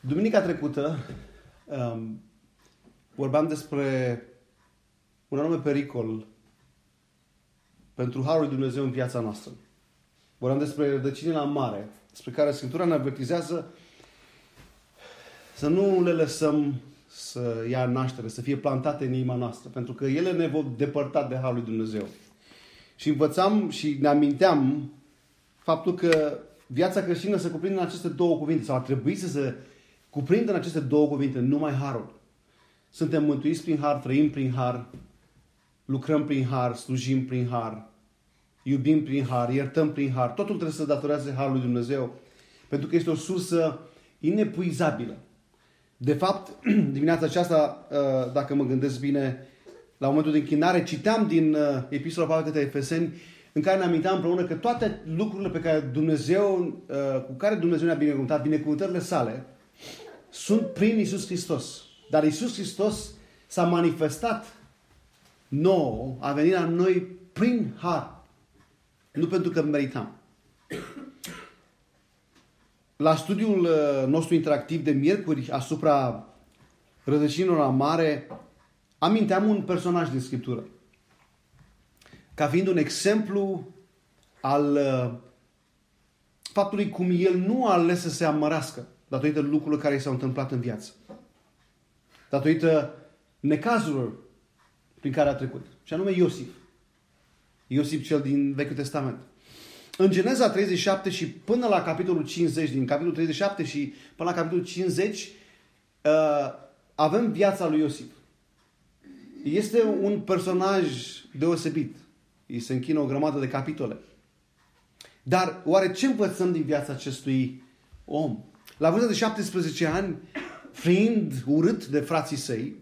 Duminica trecută um, vorbeam despre un anume pericol pentru Harul lui Dumnezeu în viața noastră. Vorbeam despre rădăcinile la mare, despre care Scriptura ne avertizează să nu le lăsăm să ia naștere, să fie plantate în inima noastră, pentru că ele ne vor depărta de Harul lui Dumnezeu. Și învățam și ne aminteam faptul că viața creștină se cuprinde în aceste două cuvinte, sau ar trebui să se cuprindă în aceste două cuvinte, numai Harul. Suntem mântuiți prin Har, trăim prin Har, lucrăm prin Har, slujim prin Har, iubim prin Har, iertăm prin Har. Totul trebuie să datoreze Harului Dumnezeu, pentru că este o sursă inepuizabilă. De fapt, dimineața aceasta, uh, dacă mă gândesc bine, la momentul de închinare, citeam din uh, Epistola Pavel către Efeseni, în care ne aminteam împreună că toate lucrurile pe care Dumnezeu, uh, cu care Dumnezeu ne-a binecuvântat, binecuvântările sale, sunt prin Isus Hristos. Dar Isus Hristos s-a manifestat nou, a venit la noi prin har. Nu pentru că meritam. La studiul uh, nostru interactiv de miercuri asupra rădăcinilor la mare, aminteam un personaj din Scriptură. Ca fiind un exemplu al uh, faptului cum el nu a ales să se amărească datorită lucrurilor care i s-au întâmplat în viață. Datorită necazurilor prin care a trecut. Și anume Iosif. Iosif cel din Vechiul Testament. În Geneza 37 și până la capitolul 50, din capitolul 37 și până la capitolul 50, uh, avem viața lui Iosif. Este un personaj deosebit. Îi se închină o grămadă de capitole. Dar oare ce învățăm din viața acestui om? La vârsta de 17 ani, fiind urât de frații săi,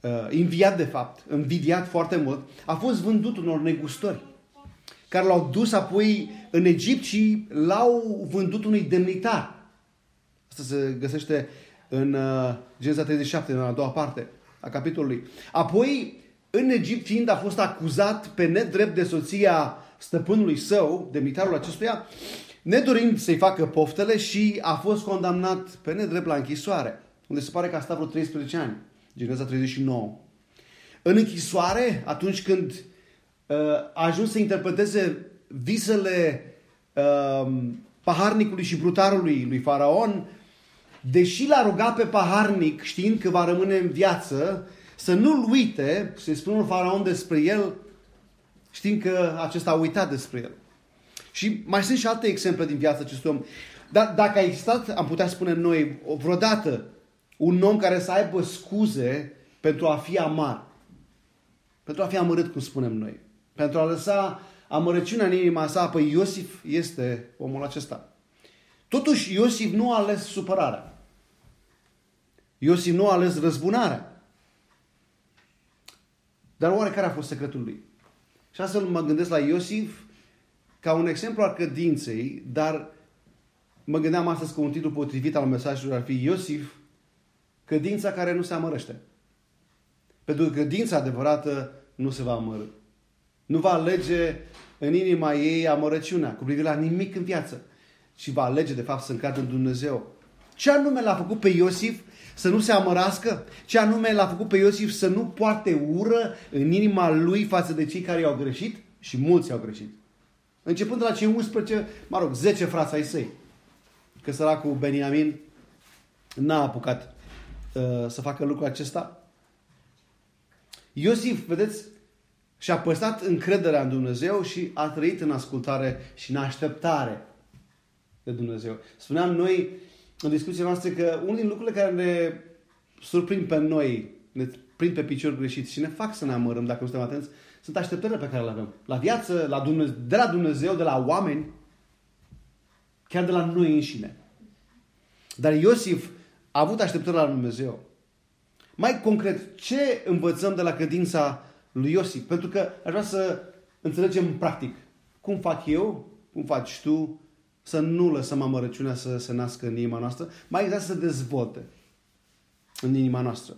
uh, inviat de fapt, învidiat foarte mult, a fost vândut unor negustori care l-au dus apoi în Egipt și l-au vândut unui demnitar. Asta se găsește în uh, Geneza 37, în a doua parte a capitolului. Apoi, în Egipt, fiind a fost acuzat pe nedrept de soția stăpânului său, demnitarul acestuia, nedorind să-i facă poftele și a fost condamnat pe nedrept la închisoare, unde se pare că a stat vreo 13 ani. Geneza 39. În închisoare, atunci când uh, a ajuns să interpreteze visele uh, paharnicului și brutarului lui Faraon, deși l-a rugat pe paharnic, știind că va rămâne în viață, să nu-l uite, să-i spună Faraon despre el, știind că acesta a uitat despre el. Și mai sunt și alte exemple din viața acestui om. Dar dacă a existat, am putea spune noi, vreodată, un om care să aibă scuze pentru a fi amar. Pentru a fi amărât, cum spunem noi. Pentru a lăsa amărăciunea în inima sa, păi Iosif este omul acesta. Totuși, Iosif nu a ales supărarea. Iosif nu a ales răzbunarea. Dar oare care a fost secretul lui? Și astfel mă gândesc la Iosif ca un exemplu al credinței, dar mă gândeam astăzi că un titlu potrivit al mesajului ar fi Iosif, credința care nu se amărăște. Pentru că credința adevărată nu se va amără. Nu va alege în inima ei amărăciunea cu privire la nimic în viață, ci va alege de fapt să încadă în Dumnezeu. Ce anume l-a făcut pe Iosif să nu se amărască? Ce anume l-a făcut pe Iosif să nu poarte ură în inima lui față de cei care i-au greșit? Și mulți au greșit. Începând de la cei 11, mă rog, 10 frați ai săi. Că săracul Beniamin n-a apucat uh, să facă lucrul acesta. Iosif, vedeți, și-a păstrat încrederea în Dumnezeu și a trăit în ascultare și în așteptare de Dumnezeu. Spuneam noi în discuția noastră că unul din lucrurile care ne surprind pe noi, ne prind pe picior greșit și ne fac să ne amărăm dacă nu suntem atenți, sunt așteptările pe care le avem. La viață, la Dumnezeu, de la Dumnezeu, de la oameni, chiar de la noi înșine. Dar Iosif a avut așteptări la Dumnezeu. Mai concret, ce învățăm de la credința lui Iosif? Pentru că aș vrea să înțelegem practic cum fac eu, cum faci tu, să nu lăsăm amărăciunea să se nască în inima noastră, mai exact să se dezvolte în inima noastră.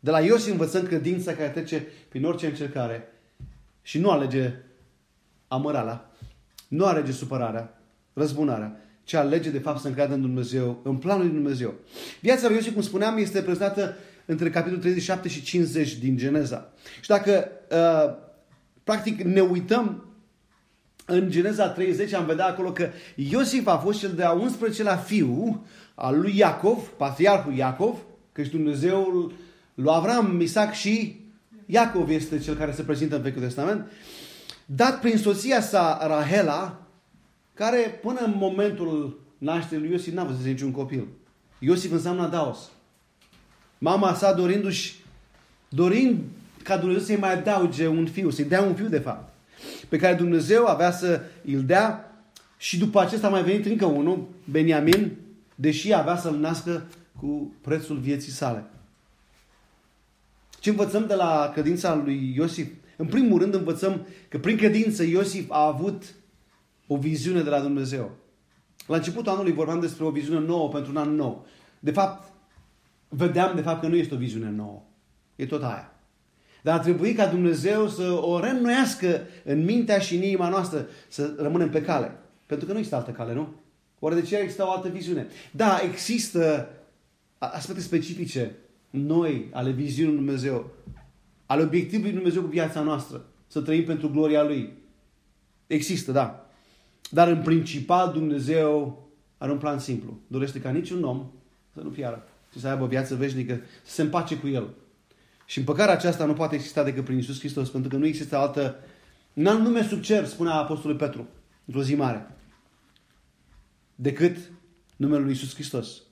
De la Iosif învățăm credința care trece prin orice încercare și nu alege amărala, nu alege supărarea, răzbunarea, ce alege de fapt să încadă în Dumnezeu, în planul lui Dumnezeu. Viața lui Iosif, cum spuneam, este prezentată între capitolul 37 și 50 din Geneza. Și dacă uh, practic ne uităm în Geneza 30 am vedea acolo că Iosif a fost cel de-a 11-lea fiu al lui Iacov, patriarhul Iacov, căci Dumnezeul lui Avram, Isaac și Iacov este cel care se prezintă în Vechiul Testament, dat prin soția sa Rahela, care până în momentul nașterii lui Iosif n-a văzut niciun copil. Iosif înseamnă Daos. Mama sa dorindu-și, dorind ca Dumnezeu să-i mai adauge un fiu, să-i dea un fiu de fapt, pe care Dumnezeu avea să îl dea și după acesta a mai venit încă unul, Beniamin, deși avea să-l nască cu prețul vieții sale. Ce învățăm de la credința lui Iosif? În primul rând învățăm că prin credință Iosif a avut o viziune de la Dumnezeu. La începutul anului vorbeam despre o viziune nouă pentru un an nou. De fapt, vedeam de fapt că nu este o viziune nouă. E tot aia. Dar a trebuit ca Dumnezeu să o reînnoiască în mintea și în inima noastră să rămânem pe cale. Pentru că nu există altă cale, nu? Ori de ce există o altă viziune? Da, există aspecte specifice noi ale viziunii lui Dumnezeu, ale obiectivului lui Dumnezeu cu viața noastră, să trăim pentru gloria Lui. Există, da. Dar în principal Dumnezeu are un plan simplu. Dorește ca niciun om să nu piară, și să aibă o viață veșnică, să se împace cu El. Și împăcarea aceasta nu poate exista decât prin Isus Hristos, pentru că nu există altă, un alt nume sub cer, spunea Apostolul Petru, într-o zi mare, decât numele lui Isus Hristos.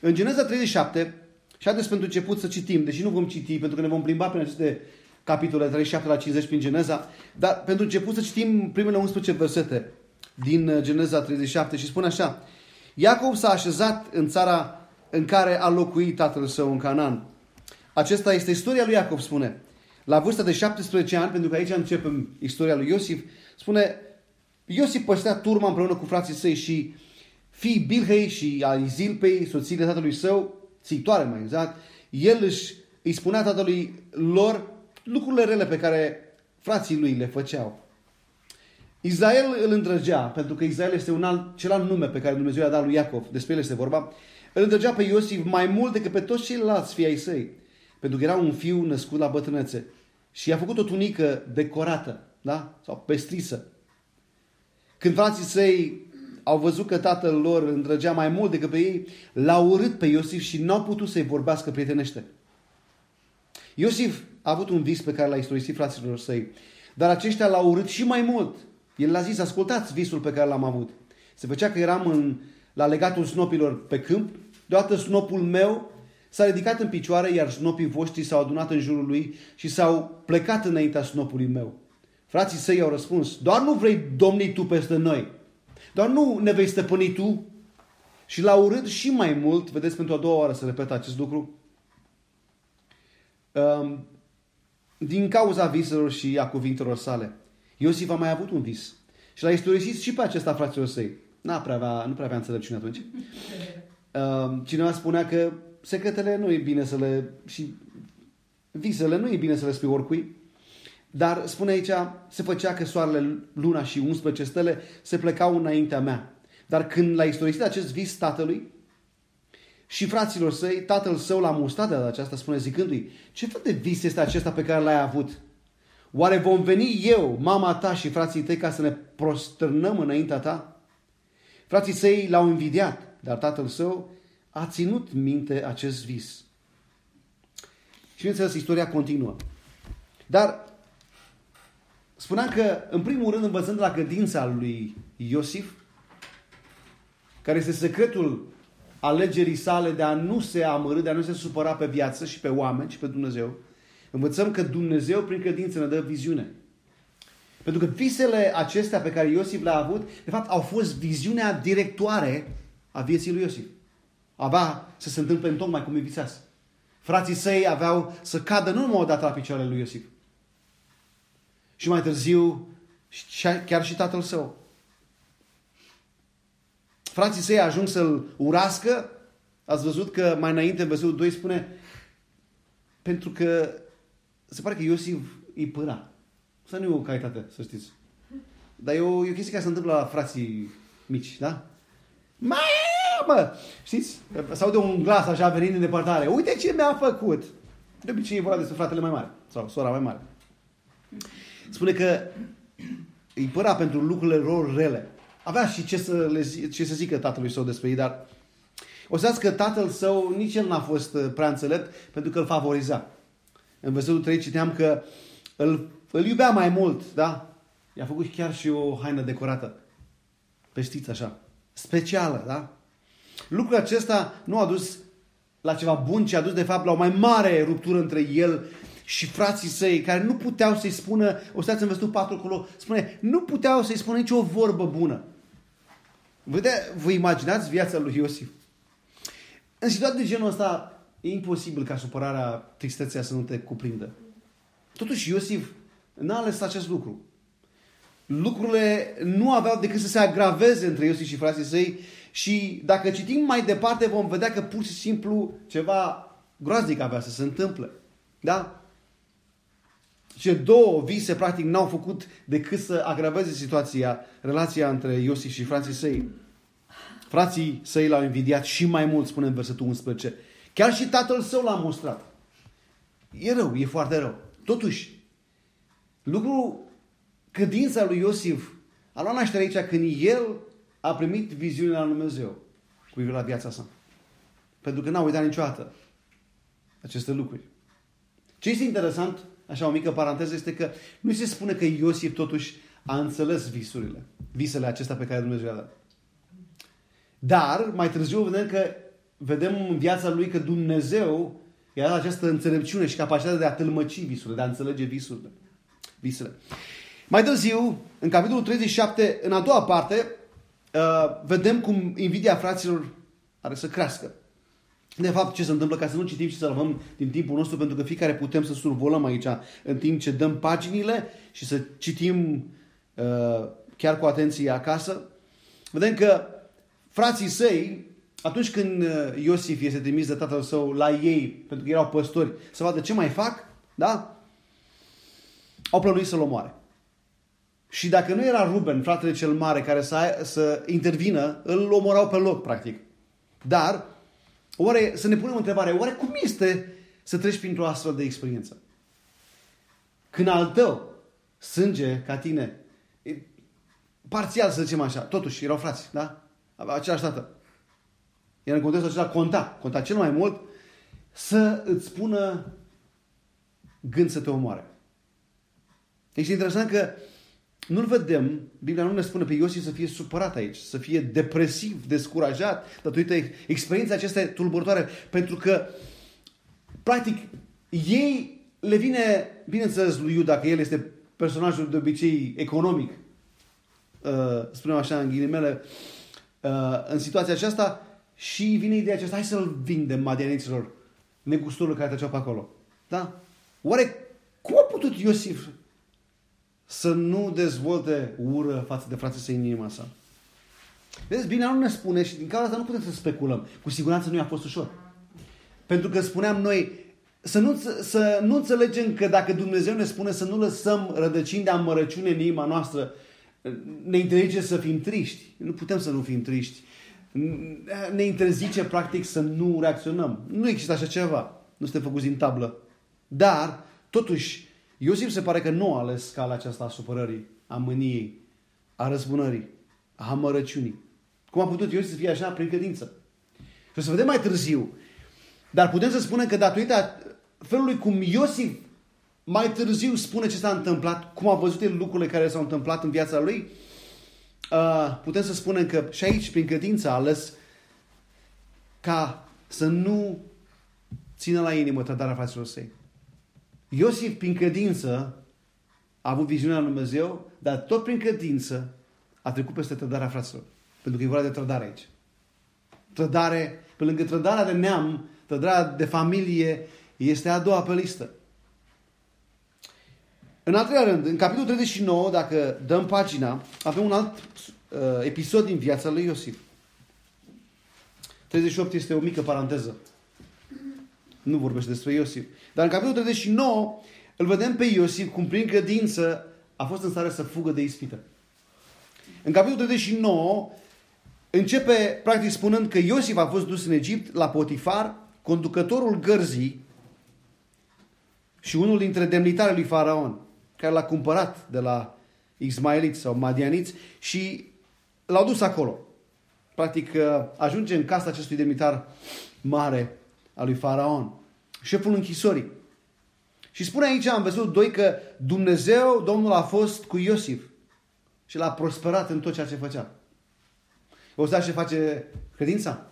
În Geneza 37, și haideți pentru început să citim, deși nu vom citi, pentru că ne vom plimba prin aceste capitole 37 la 50 prin Geneza, dar pentru început să citim primele 11 versete din uh, Geneza 37 și spune așa, Iacov s-a așezat în țara în care a locuit tatăl său în Canaan. Acesta este istoria lui Iacov, spune. La vârsta de 17 ani, pentru că aici începem istoria lui Iosif, spune, Iosif păstea turma împreună cu frații săi și fiii Bilhei și a Zilpei, soțiile tatălui său, țitoare mai exact, el își, îi spunea tatălui lor lucrurile rele pe care frații lui le făceau. Israel îl îndrăgea, pentru că Israel este un alt, celălalt nume pe care Dumnezeu i-a dat lui Iacov, despre el este vorba, îl îndrăgea pe Iosif mai mult decât pe toți ceilalți fii ai săi, pentru că era un fiu născut la bătrânețe. Și i-a făcut o tunică decorată, da? Sau pestrisă. Când frații săi au văzut că tatăl lor îl îndrăgea mai mult decât pe ei, l-au urât pe Iosif și n-au putut să-i vorbească prietenește. Iosif a avut un vis pe care l-a istorisit fraților săi, dar aceștia l-au urât și mai mult. El l-a zis, ascultați visul pe care l-am avut. Se făcea că eram în, la legatul snopilor pe câmp, deodată snopul meu s-a ridicat în picioare, iar snopii voștri s-au adunat în jurul lui și s-au plecat înaintea snopului meu. Frații săi au răspuns, doar nu vrei domni tu peste noi, doar nu ne vei stăpâni tu? Și l-a urât și mai mult, vedeți pentru a doua oară să repetă acest lucru, um, din cauza viselor și a cuvintelor sale. Iosif a mai avut un vis. Și l-a istorisit și pe acesta fraților săi. N-a prea avea, nu prea avea înțelepciune atunci. Um, cineva spunea că secretele nu e bine să le... și visele nu e bine să le spui oricui. Dar spune aici, se făcea că soarele, luna și 11 stele se plecau înaintea mea. Dar când l-a istorisit acest vis tatălui și fraților săi, tatăl său l-a mustrat de aceasta, spune zicându-i, ce fel de vis este acesta pe care l-ai avut? Oare vom veni eu, mama ta și frații tăi ca să ne prosternăm înaintea ta? Frații săi l-au invidiat, dar tatăl său a ținut minte acest vis. Și bineînțeles, istoria continuă. Dar spuneam că, în primul rând, învățând la credința lui Iosif, care este secretul alegerii sale de a nu se amărâ, de a nu se supăra pe viață și pe oameni și pe Dumnezeu, învățăm că Dumnezeu, prin credință, ne dă viziune. Pentru că visele acestea pe care Iosif le-a avut, de fapt, au fost viziunea directoare a vieții lui Iosif. Avea să se întâmple în tocmai cum îi visase. Frații săi aveau să cadă nu numai o dată la picioarele lui Iosif, și mai târziu chiar și tatăl său. Frații săi ajung să-l urască. Ați văzut că mai înainte în versetul 2 spune pentru că se pare că Iosif îi păra. Să nu e o calitate, să știți. Dar e o, e o chestie care se întâmplă la frații mici, da? Mamă! Știți? Sau de un glas așa venind din depărtare. Uite ce mi-a făcut! De obicei e vorba despre fratele mai mare. Sau sora mai mare. Spune că îi păra pentru lucrurile lor rele. Avea și ce să, le, ce să zică tatălui său despre ei, dar o să că tatăl său nici el n-a fost uh, prea înțelept pentru că îl favoriza. În versetul 3 citeam că îl, îl iubea mai mult, da? I-a făcut chiar și o haină decorată. Peștiță așa. Specială, da? Lucrul acesta nu a dus la ceva bun, ci a dus de fapt la o mai mare ruptură între el și frații săi, care nu puteau să-i spună, o stați în versetul 4 acolo, spune, nu puteau să-i spună nicio vorbă bună. Vede, vă imaginați viața lui Iosif? În situații de genul ăsta, e imposibil ca supărarea, tristețea să nu te cuprindă. Totuși, Iosif n-a ales acest lucru. Lucrurile nu aveau decât să se agraveze între Iosif și frații săi și dacă citim mai departe vom vedea că pur și simplu ceva groaznic avea să se întâmple. Da? Ce două vise practic n-au făcut decât să agraveze situația, relația între Iosif și frații săi. Frații săi l-au invidiat și mai mult, spune în versetul 11. Chiar și tatăl său l-a mostrat. E rău, e foarte rău. Totuși, lucru, credința lui Iosif a luat naștere aici când el a primit viziunea la Dumnezeu cu privire la viața sa. Pentru că n-a uitat niciodată aceste lucruri. Ce este interesant, așa o mică paranteză, este că nu se spune că Iosif totuși a înțeles visurile, visele acestea pe care Dumnezeu le-a dat. Dar, mai târziu, vedem că vedem în viața lui că Dumnezeu i-a dat această înțelepciune și capacitatea de a tâlmăci visurile, de a înțelege visurile. visele. Mai târziu, în capitolul 37, în a doua parte, uh, vedem cum invidia fraților are să crească. De fapt, ce se întâmplă, ca să nu citim și să salvăm din timpul nostru, pentru că fiecare putem să survolăm aici în timp ce dăm paginile și să citim uh, chiar cu atenție acasă, vedem că frații săi, atunci când uh, Iosif este trimis de tatăl său la ei, pentru că erau păstori, să vadă ce mai fac, da? Au plănuit să-l omoare. Și dacă nu era Ruben, fratele cel mare, care să, să intervină, îl omorau pe loc, practic. Dar, oare, să ne punem întrebarea, oare cum este să treci printr-o astfel de experiență? Când al tău sânge ca tine, parțial să zicem așa, totuși erau frați, da? Avea același tată. Iar în contextul acela conta, conta cel mai mult să îți spună gând să te omoare. Este interesant că nu-l vedem, Biblia nu ne spune pe Iosif să fie supărat aici, să fie depresiv, descurajat, datorită experiența acestea tulburătoare, pentru că, practic, ei le vine, bineînțeles, lui Iuda, că el este personajul de obicei economic, uh, spunem așa în ghilimele, uh, în situația aceasta și vine ideea aceasta, hai să-l vindem madianiților, negustorul care treceau pe acolo. Da? Oare cum a putut Iosif să nu dezvolte ură față de frații săi în inima sa. Vedeți, bine, nu ne spune și din cauza asta nu putem să speculăm. Cu siguranță nu i-a fost ușor. Pentru că spuneam noi, să nu, să nu înțelegem că dacă Dumnezeu ne spune să nu lăsăm rădăcini de amărăciune în inima noastră, ne interzice să fim triști. Nu putem să nu fim triști. Ne interzice, practic, să nu reacționăm. Nu există așa ceva. Nu suntem făcuți din tablă. Dar, totuși, Iosif se pare că nu a ales calea aceasta a supărării, a mâniei, a răzbunării, a amărăciunii. Cum a putut Iosif să fie așa prin credință? Și o să vedem mai târziu. Dar putem să spunem că datorită felului cum Iosif mai târziu spune ce s-a întâmplat, cum a văzut el lucrurile care s-au întâmplat în viața lui, uh, putem să spunem că și aici, prin credință, a ales ca să nu țină la inimă trădarea fraților săi. Iosif, prin credință, a avut viziunea lui Dumnezeu, dar tot prin credință a trecut peste trădarea fraților. Pentru că e vorba de trădare aici. Trădare, pe lângă trădarea de neam, trădarea de familie, este a doua pe listă. În al treilea rând, în capitolul 39, dacă dăm pagina, avem un alt uh, episod din viața lui Iosif. 38 este o mică paranteză. Nu vorbește despre Iosif. Dar în capitolul 39 îl vedem pe Iosif cum prin credință a fost în stare să fugă de ispită. În capitolul 39 începe practic spunând că Iosif a fost dus în Egipt la Potifar, conducătorul gărzii și unul dintre demnitarii lui Faraon, care l-a cumpărat de la Ismaeliți sau Madianiți și l-au dus acolo. Practic ajunge în casa acestui demnitar mare al lui Faraon, șeful închisorii. Și spune aici, am văzut doi, că Dumnezeu, Domnul a fost cu Iosif și l-a prosperat în tot ceea ce făcea. O să ce face credința?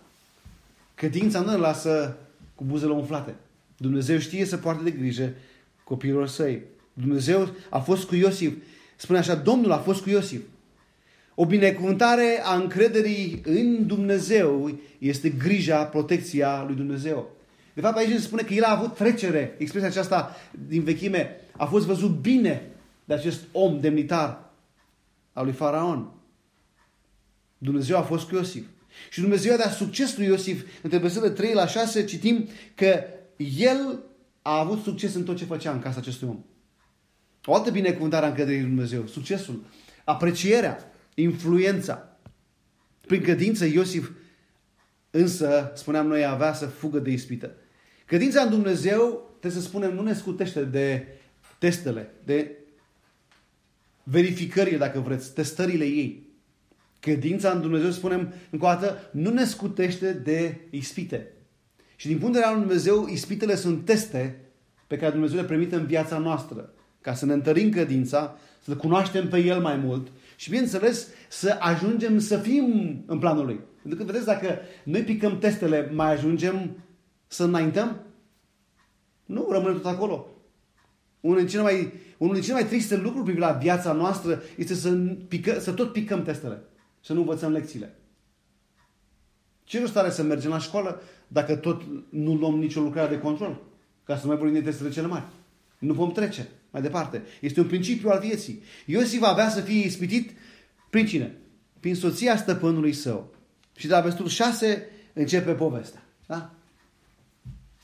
Credința nu îl lasă cu buzele umflate. Dumnezeu știe să poartă de grijă copilul săi. Dumnezeu a fost cu Iosif. Spune așa, Domnul a fost cu Iosif. O binecuvântare a încrederii în Dumnezeu este grija, protecția lui Dumnezeu. De fapt, aici se spune că el a avut trecere. Expresia aceasta din vechime a fost văzut bine de acest om demnitar al lui Faraon. Dumnezeu a fost cu Iosif. Și Dumnezeu a dat succes lui Iosif. Între versetele 3 la 6 citim că el a avut succes în tot ce făcea în casa acestui om. O altă binecuvântare a încrederii lui Dumnezeu. Succesul, aprecierea, influența. Prin credință Iosif însă, spuneam noi, avea să fugă de ispită. Credința în Dumnezeu, trebuie să spunem, nu ne scutește de testele, de verificările, dacă vreți, testările ei. Credința în Dumnezeu, spunem încă o dată, nu ne scutește de ispite. Și din punct de vedere al lui Dumnezeu, ispitele sunt teste pe care Dumnezeu le permite în viața noastră. Ca să ne întărim credința, să-L cunoaștem pe El mai mult și, bineînțeles, să ajungem să fim în planul Lui. Pentru că, vedeți, dacă noi picăm testele, mai ajungem să înaintăm? Nu, rămânem tot acolo. Unul din cele mai, unul din cele mai triste lucruri privind la viața noastră este să, pică, să tot picăm testele. Să nu învățăm lecțiile. Ce rost are să mergem la școală dacă tot nu luăm nicio lucrare de control? Ca să nu mai vorbim de testele cele mari. Nu vom trece mai departe. Este un principiu al vieții. Iosif avea să fie ispitit prin cine? Prin soția stăpânului său. Și de la versetul 6 începe povestea. Da?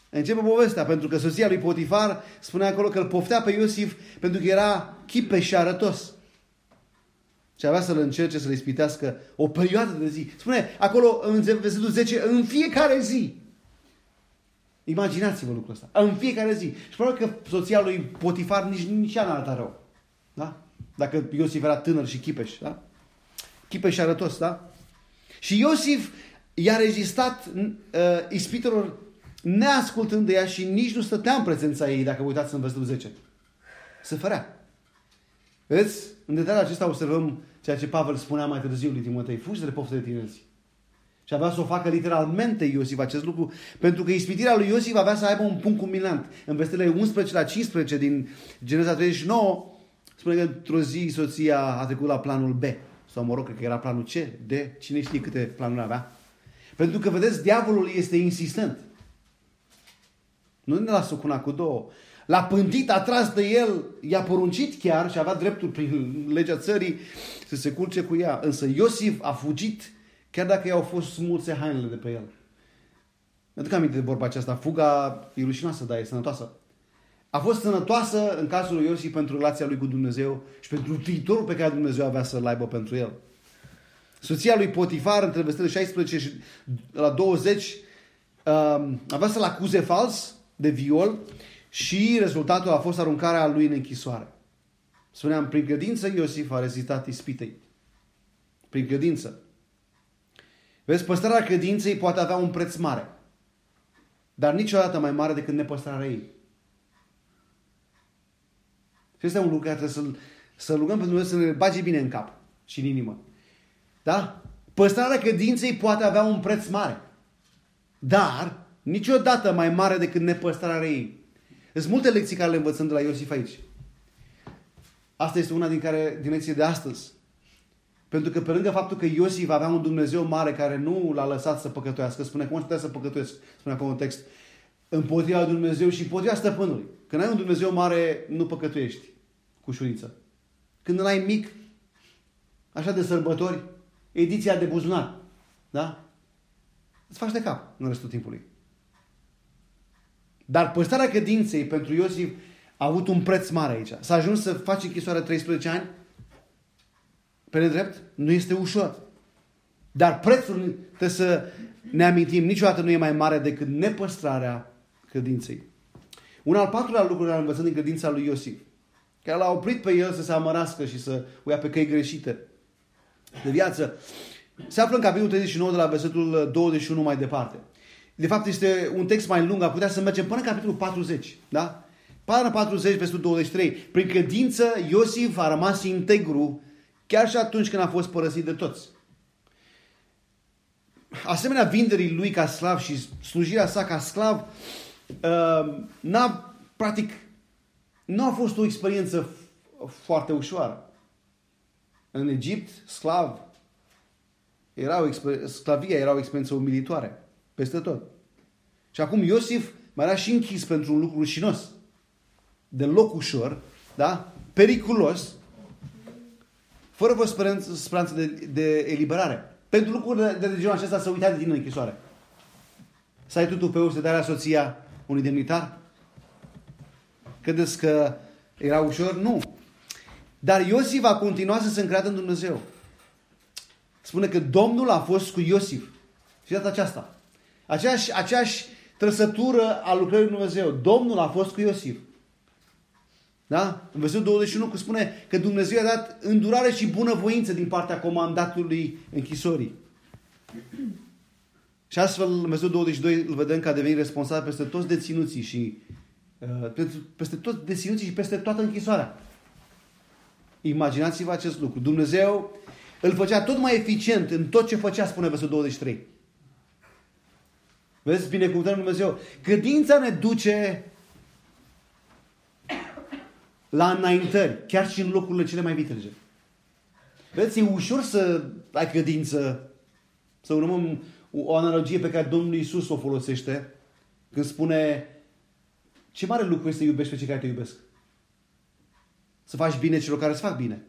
Începe povestea, pentru că soția lui Potifar spunea acolo că îl poftea pe Iosif pentru că era chipe și arătos. Și avea să-l încerce să-l ispitească o perioadă de zi. Spune acolo în versetul 10, în fiecare zi. Imaginați-vă lucrul ăsta. În fiecare zi. Și probabil că soția lui Potifar nici, nici ea n-a arătat rău. Da? Dacă Iosif era tânăr și chipeș. Da? Chipeș și arătos, da? Și Iosif i-a rezistat uh, ispitelor neascultând de ea și nici nu stătea în prezența ei, dacă vă uitați în versetul 10. Se fărea. Vedeți? În detaliul acesta observăm ceea ce Pavel spunea mai târziu lui Timotei. Fugi de pofte de tinereți. Și avea să o facă literalmente Iosif acest lucru, pentru că ispitirea lui Iosif avea să aibă un punct culminant. În versetele 11 la 15 din Geneza 39, spune că într-o zi soția a trecut la planul B. Sau mă rog, cred că era planul C, D, cine știe câte planuri avea. Pentru că, vedeți, diavolul este insistent. Nu ne lasă cu una, cu două. L-a pântit, a tras de el, i-a poruncit chiar și avea dreptul prin legea țării să se culce cu ea. Însă Iosif a fugit chiar dacă i-au fost smulse hainele de pe el. Mi aduc aminte de vorba aceasta. Fuga e rușinoasă, dar e sănătoasă. A fost sănătoasă în cazul lui Iosif pentru relația lui cu Dumnezeu și pentru viitorul pe care Dumnezeu avea să-l aibă pentru el. Soția lui Potifar, între versetele 16 și la 20, um, avea să-l acuze fals de viol și rezultatul a fost aruncarea lui în închisoare. Spuneam, prin credință Iosif a rezistat ispitei. Prin credință. Vezi, păstrarea credinței poate avea un preț mare. Dar niciodată mai mare decât nepăstrarea ei. Și este un lucru care trebuie să-l, să rugăm pentru noi să ne bage bine în cap și în inimă. Da? Păstrarea credinței poate avea un preț mare. Dar niciodată mai mare decât nepăstrarea ei. Sunt multe lecții care le învățăm de la Iosif aici. Asta este una din care din lecții de astăzi. Pentru că pe lângă faptul că Iosif avea un Dumnezeu mare care nu l-a lăsat să păcătuiască, spune cum putea să păcătuiesc, spune acolo un text, împotriva lui Dumnezeu și împotriva stăpânului. Când ai un Dumnezeu mare, nu păcătuiești cu ușurință. Când ai mic, așa de sărbători, ediția de buzunar, da? Îți faci de cap în restul timpului. Dar păstrarea credinței pentru Iosif a avut un preț mare aici. S-a ajuns să faci închisoare 13 ani pe nedrept? Nu este ușor. Dar prețul, trebuie să ne amintim, niciodată nu e mai mare decât nepăstrarea credinței. Un al patrulea lucru care învățăm din credința lui Iosif, care l-a oprit pe el să se amărască și să o ia pe căi greșite de viață, se află în capitolul 39 de la versetul 21 mai departe. De fapt, este un text mai lung, ar putea să mergem până în capitolul 40. Da? Până 40, versetul 23. Prin credință, Iosif a rămas integru chiar și atunci când a fost părăsit de toți. Asemenea vinderii lui ca slav și slujirea sa ca sclav, uh, n-a, practic, nu a fost o experiență foarte ușoară. În Egipt, sclav, era o sclavia era o experiență umilitoare. Peste tot. Și acum Iosif mai era și închis pentru un lucru rușinos. Deloc ușor, da? Periculos, fără vă speranță, speranță de, de eliberare. Pentru lucruri de, de genul acesta să uita de tine în închisoare. Să ai tu pe urmă să dai la soția unui demnitar? Credeți că era ușor? Nu. Dar Iosif a continuat să se încreadă în Dumnezeu. Spune că Domnul a fost cu Iosif. Și data aceasta. Aceeași, aceeași trăsătură a lucrării lui Dumnezeu. Domnul a fost cu Iosif. Da? În versetul 21 cu spune că Dumnezeu a dat îndurare și bunăvoință din partea comandatului închisorii. Și astfel, în versetul 22 îl vedem că a devenit responsabil peste toți deținuții și uh, peste toți deținuții și peste toată închisoarea. Imaginați-vă acest lucru. Dumnezeu îl făcea tot mai eficient în tot ce făcea, spune versetul 23. Vezi, binecuvântarea Dumnezeu. Credința ne duce la înaintări, chiar și în locurile cele mai vitrege. Vezi, e ușor să ai credință, să urmăm o analogie pe care Domnul Iisus o folosește când spune ce mare lucru este să iubești pe cei care te iubesc. Să faci bine celor care îți fac bine.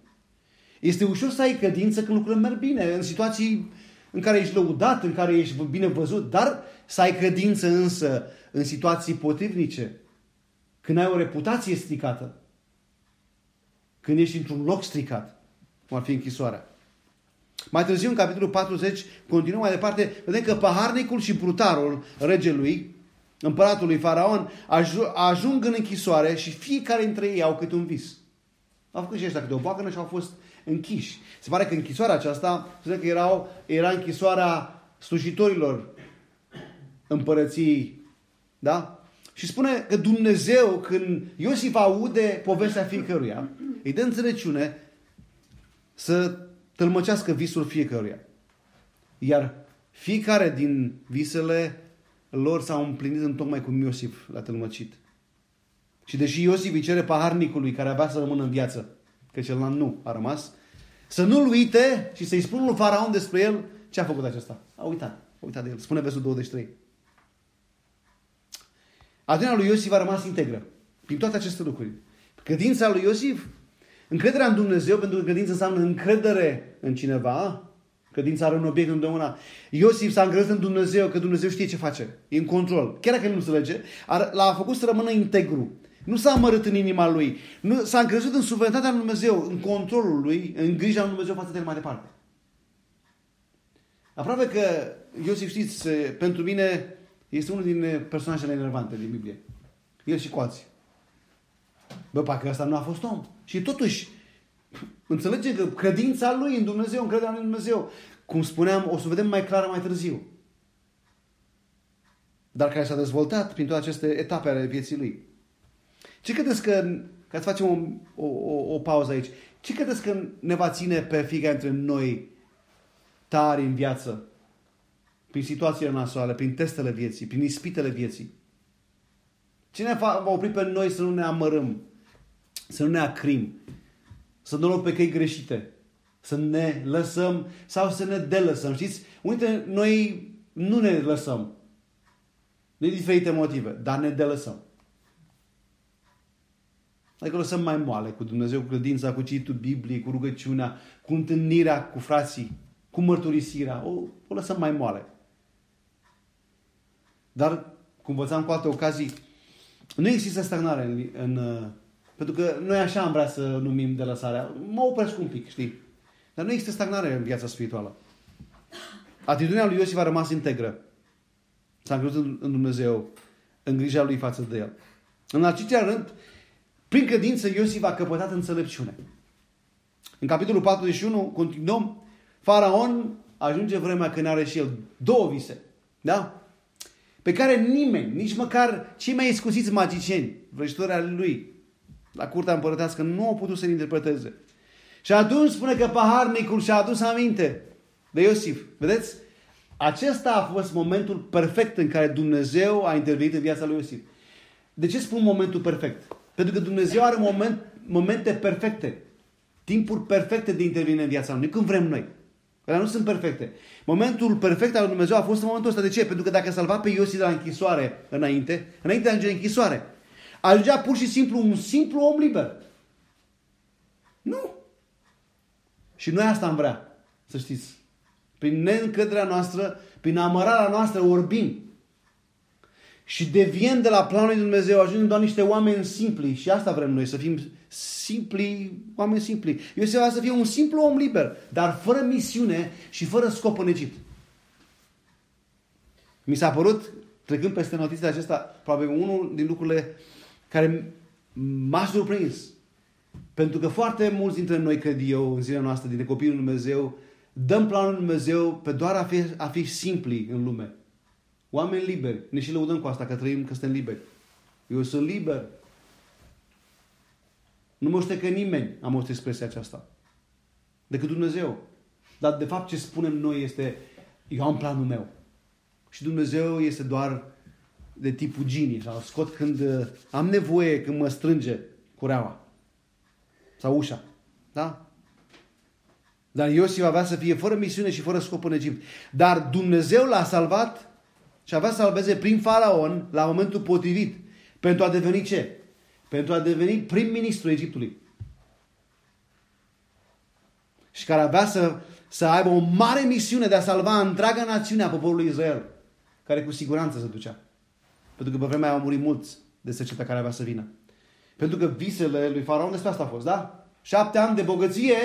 Este ușor să ai credință când lucrurile merg bine, în situații în care ești lăudat, în care ești bine văzut, dar să ai credință însă în situații potrivnice, când ai o reputație stricată, când ești într-un loc stricat, cum ar fi închisoarea. Mai târziu, în capitolul 40, continuăm mai departe, vedem că paharnicul și brutarul regelui, împăratului Faraon, ajung în închisoare și fiecare dintre ei au câte un vis. Au făcut și ăștia câte o boacănă și au fost închiși. Se pare că închisoarea aceasta, se că erau, era închisoarea slujitorilor împărăției. Da? Și spune că Dumnezeu, când Iosif aude povestea fiecăruia, îi dă înțelepciune să tălmăcească visul fiecăruia. Iar fiecare din visele lor s-au împlinit în tocmai cum Iosif l-a tălmăcit. Și deși Iosif îi cere paharnicului care avea să rămână în viață, că celălalt nu a rămas, să nu-l uite și să-i spună lui Faraon despre el ce a făcut acesta. A uitat. A uitat de el. Spune versul 23. Atitudinea lui Iosif a rămas integră. Prin toate aceste lucruri. Credința lui Iosif, încrederea în Dumnezeu, pentru că credința înseamnă încredere în cineva, Credința are un obiect întotdeauna. Iosif s-a încrezut în Dumnezeu, că Dumnezeu știe ce face. E în control. Chiar dacă nu înțelege, l-a făcut să rămână integru. Nu s-a amărât în inima lui. Nu, s-a încrezut în suveranitatea lui Dumnezeu, în controlul lui, în grija lui Dumnezeu față de el mai departe. Aproape că, Iosif, știți, pentru mine este unul din personajele enervante din Biblie. El și cu alții. Bă, parcă ăsta nu a fost om. Și totuși, înțelege că credința lui în Dumnezeu, încrederea lui în Dumnezeu, cum spuneam, o să vedem mai clar mai târziu. Dar care s-a dezvoltat prin toate aceste etape ale vieții lui. Ce credeți că, ca să facem o, o, o, o pauză aici, ce credeți că ne va ține pe fiecare dintre noi tari în viață? Prin situațiile nasoale, prin testele vieții, prin ispitele vieții. Ce ne va opri pe noi să nu ne amărâm, să nu ne acrim, să nu luăm pe căi greșite, să ne lăsăm sau să ne delăsăm. Știți, uite, noi nu ne lăsăm. De diferite motive, dar ne delăsăm. Adică lăsăm mai moale cu Dumnezeu, cu credința, cu cititul Bibliei, cu rugăciunea, cu întâlnirea cu frații, cu mărturisirea. O, o lăsăm mai moale. Dar, cum învățam cu alte ocazii, nu există stagnare în, în, pentru că noi așa am vrea să numim de lăsarea. Mă opresc un pic, știi? Dar nu există stagnare în viața spirituală. Atitudinea lui Iosif a rămas integră. S-a încrezut în Dumnezeu, în grija lui față de el. În al cincilea rând, prin credință Iosif a căpătat înțelepciune. În capitolul 41 continuăm, Faraon ajunge vremea când are și el două vise. Da? Pe care nimeni, nici măcar cei mai escusiți magicieni, vrăjitori ale lui, la curtea împărătească, nu au putut să-l interpreteze. Și atunci spune că paharnicul și-a adus aminte de Iosif. Vedeți? Acesta a fost momentul perfect în care Dumnezeu a intervenit în viața lui Iosif. De ce spun momentul perfect? Pentru că Dumnezeu are moment, momente perfecte, timpuri perfecte de intervine în viața lui, când vrem noi. Dar nu sunt perfecte. Momentul perfect al lui Dumnezeu a fost în momentul ăsta. De ce? Pentru că dacă salva pe Iosif de la închisoare înainte, înainte de a ajunge în închisoare, ajungea pur și simplu un simplu om liber. Nu. Și noi asta am vrea, să știți. Prin neîncrederea noastră, prin amărarea noastră orbim. Și deviem de la planul lui Dumnezeu, ajungem doar niște oameni simpli. Și asta vrem noi, să fim simpli, oameni simpli. Iosef va să fie un simplu om liber, dar fără misiune și fără scop în Egipt. Mi s-a părut, trecând peste notițele acesta, probabil unul din lucrurile care m-a surprins. Pentru că foarte mulți dintre noi, cred eu, în zilele noastre, din copiii lui Dumnezeu, dăm planul lui Dumnezeu pe doar a fi, a fi simpli în lume. Oameni liberi. Ne și lăudăm cu asta, că trăim, că suntem liberi. Eu sunt liber. Nu mă că nimeni am auzit expresia aceasta. Decât Dumnezeu. Dar de fapt ce spunem noi este, eu am planul meu. Și Dumnezeu este doar de tipul genie. Sau scot când uh, am nevoie, când mă strânge cureaua. Sau ușa. Da? Dar Iosif avea să fie fără misiune și fără scop în Egipt. Dar Dumnezeu l-a salvat și avea să salveze prin faraon la momentul potrivit. Pentru a deveni ce? Pentru a deveni prim-ministru Egiptului. Și care avea să, să aibă o mare misiune de a salva întreaga națiune a poporului Israel. Care cu siguranță se ducea. Pentru că pe vremea aia au murit mulți de seceta care avea să vină. Pentru că visele lui Faraon despre asta a fost, da? Șapte ani de bogăție,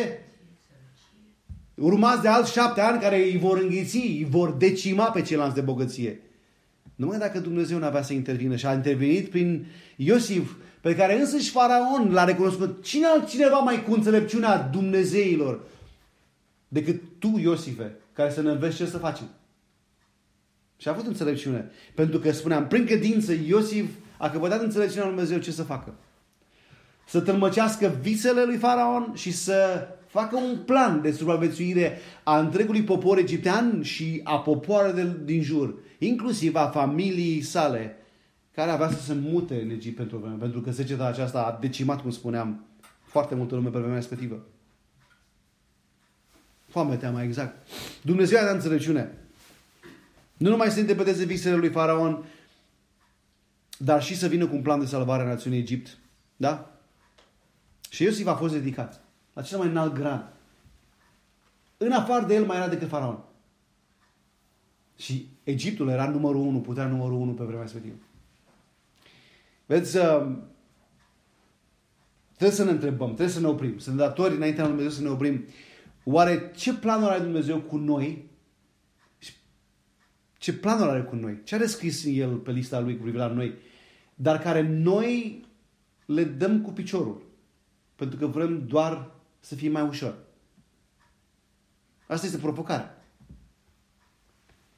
urmați de alți șapte ani care îi vor înghiți, îi vor decima pe ceilalți de bogăție. Numai dacă Dumnezeu nu avea să intervină și a intervenit prin Iosif, pe care însăși Faraon l-a recunoscut. Cine altcineva mai cu înțelepciunea Dumnezeilor decât tu, Iosife, care să ne înveți ce să facem? Și a avut înțelepciune. Pentru că spuneam, prin credință, Iosif a căpătat înțelepciunea lui Dumnezeu ce să facă. Să tălmăcească visele lui Faraon și să facă un plan de supraviețuire a întregului popor egiptean și a popoarelor din jur inclusiv a familiei sale, care avea să se mute în Egipt pentru vreme, pentru că seceta aceasta a decimat, cum spuneam, foarte multă lume pe vremea respectivă. Foamea mai exact. Dumnezeu a dat înțelepciune. Nu numai să interpreteze visele lui Faraon, dar și să vină cu un plan de salvare a națiunii Egipt. Da? Și Iosif a fost dedicat la cel mai înalt grad. În afară de el mai era decât Faraon. Și Egiptul era numărul unu, puterea numărul unu pe vremea respectivă. Vezi, uh, trebuie să ne întrebăm, trebuie să ne oprim. Sunt datori înaintea lui Dumnezeu să ne oprim. Oare ce planuri are Dumnezeu cu noi? Ce planuri are cu noi? Ce are scris El pe lista Lui cu privire la noi? Dar care noi le dăm cu piciorul. Pentru că vrem doar să fie mai ușor. Asta este provocarea.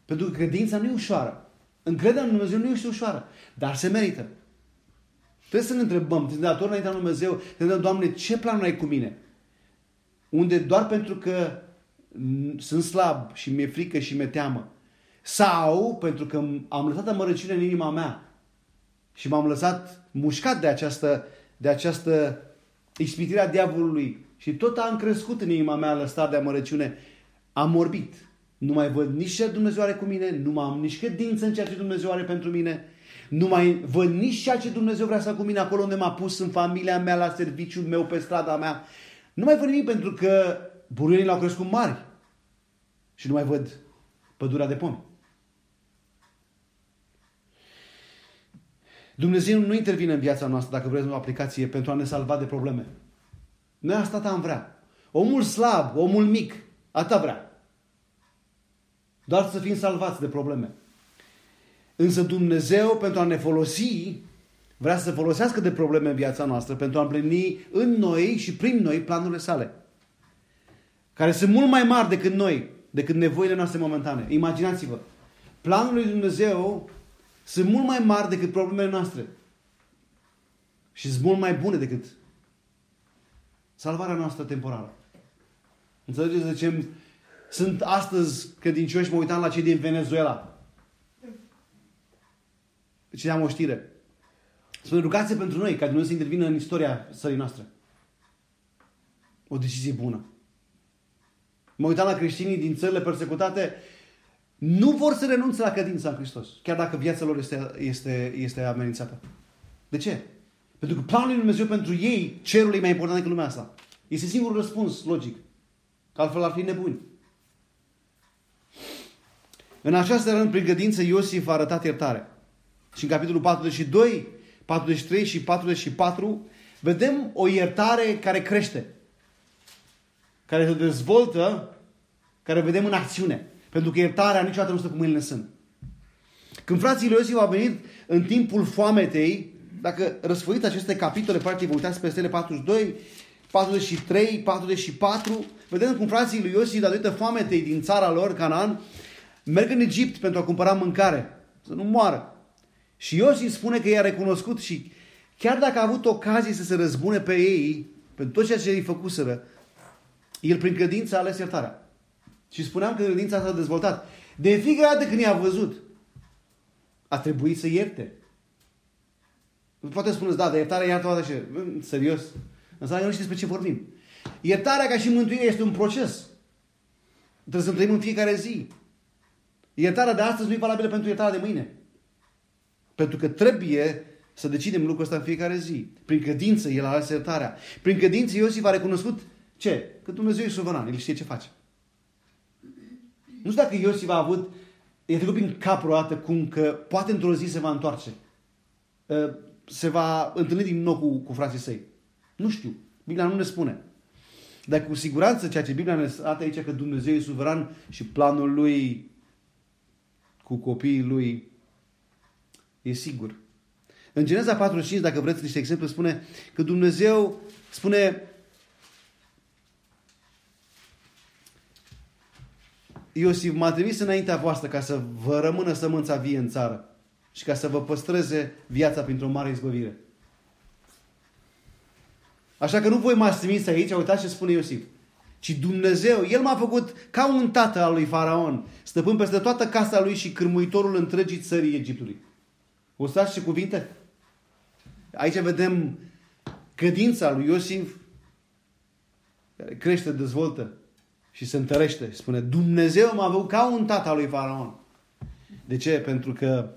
Pentru că credința nu e ușoară. Încrederea în Dumnezeu nu este ușoară, dar se merită. Trebuie să ne întrebăm, suntem datori înaintea lui Dumnezeu, să ne întrebăm, Doamne, ce plan ai cu mine? Unde doar pentru că sunt slab și mi-e frică și mi-e teamă. Sau pentru că am lăsat amărăciune în inima mea și m-am lăsat mușcat de această, de această ispitire a diavolului și tot am crescut în inima mea lăsat de amărăciune, am morbit. Nu mai văd nici ce Dumnezeu are cu mine, nu mai am nici credință în ceea ce Dumnezeu are pentru mine, nu mai văd nici ceea ce Dumnezeu vrea să cu mine acolo unde m-a pus în familia mea, la serviciul meu, pe strada mea. Nu mai văd nimic pentru că buruienii l-au crescut mari. Și nu mai văd pădurea de pomi. Dumnezeu nu intervine în viața noastră dacă vreți o aplicație pentru a ne salva de probleme. Noi asta am vrea. Omul slab, omul mic, atât vrea. doar să fim salvați de probleme. Însă Dumnezeu, pentru a ne folosi, vrea să folosească de probleme în viața noastră, pentru a împlini în noi și prin noi planurile sale. Care sunt mult mai mari decât noi, decât nevoile noastre momentane. Imaginați-vă. Planurile lui Dumnezeu sunt mult mai mari decât problemele noastre. Și sunt mult mai bune decât salvarea noastră temporară. Înțelegeți de ce sunt astăzi credincioși, mă uitam la cei din Venezuela. Citeam o știre. Spune, rugați pentru noi, ca Dumnezeu să intervină în istoria țării noastre. O decizie bună. Mă uitam la creștinii din țările persecutate, nu vor să renunțe la credința în Hristos, chiar dacă viața lor este, este, este amenințată. De ce? Pentru că planul lui Dumnezeu pentru ei, cerul e mai important decât lumea asta. Este singurul răspuns logic. Că altfel ar fi nebuni. În această rând, prin credință, Iosif a arătat iertare. Și în capitolul 42, 43 și 44 vedem o iertare care crește. Care se dezvoltă, care vedem în acțiune. Pentru că iertarea niciodată nu stă cu mâinile în sân. Când frații lui Iosif au venit în timpul foametei, dacă răsfoiți aceste capitole, practic vă uitați peste ele 42, 43, 44, vedem cum frații lui Iosif, datorită foametei din țara lor, Canaan, merg în Egipt pentru a cumpăra mâncare, să nu moară. Și Iosif spune că i-a recunoscut și chiar dacă a avut ocazie să se răzbune pe ei, pentru tot ceea ce i făcuseră, el prin credință a ales iertarea. Și spuneam că credința s-a dezvoltat. De fiecare dată când i-a văzut, a trebuit să ierte. Poate spuneți, da, de iertare iartă toată și serios. Înseamnă că nu știți despre ce vorbim. Iertarea ca și mântuirea este un proces. Trebuie să trăim în fiecare zi. Iertarea de astăzi nu e valabilă pentru iertarea de mâine. Pentru că trebuie să decidem lucrul ăsta în fiecare zi. Prin credință El a ales iertarea. Prin credință Iosif a recunoscut ce? Că Dumnezeu e suveran. El știe ce face. Nu știu dacă Iosif a avut, e trecut prin capul o dată cum că poate într-o zi se va întoarce. Ă, se va întâlni din nou cu, cu frații săi. Nu știu. Biblia nu ne spune. Dar cu siguranță ceea ce Biblia ne arată aici că Dumnezeu e suveran și planul lui cu copiii lui e sigur. În Geneza 45, dacă vreți niște exemple, spune că Dumnezeu spune Iosif, m-a trimis înaintea voastră ca să vă rămână sămânța vie în țară și ca să vă păstreze viața printr-o mare izbăvire. Așa că nu voi m-ați trimis aici, uitați ce spune Iosif. Ci Dumnezeu, El m-a făcut ca un tată al lui Faraon, stăpân peste toată casa lui și cârmuitorul întregii țării Egiptului. O să ce cuvinte? Aici vedem credința lui Iosif care crește, dezvoltă și se întărește. Spune, Dumnezeu m-a făcut ca un tată al lui Faraon. De ce? Pentru că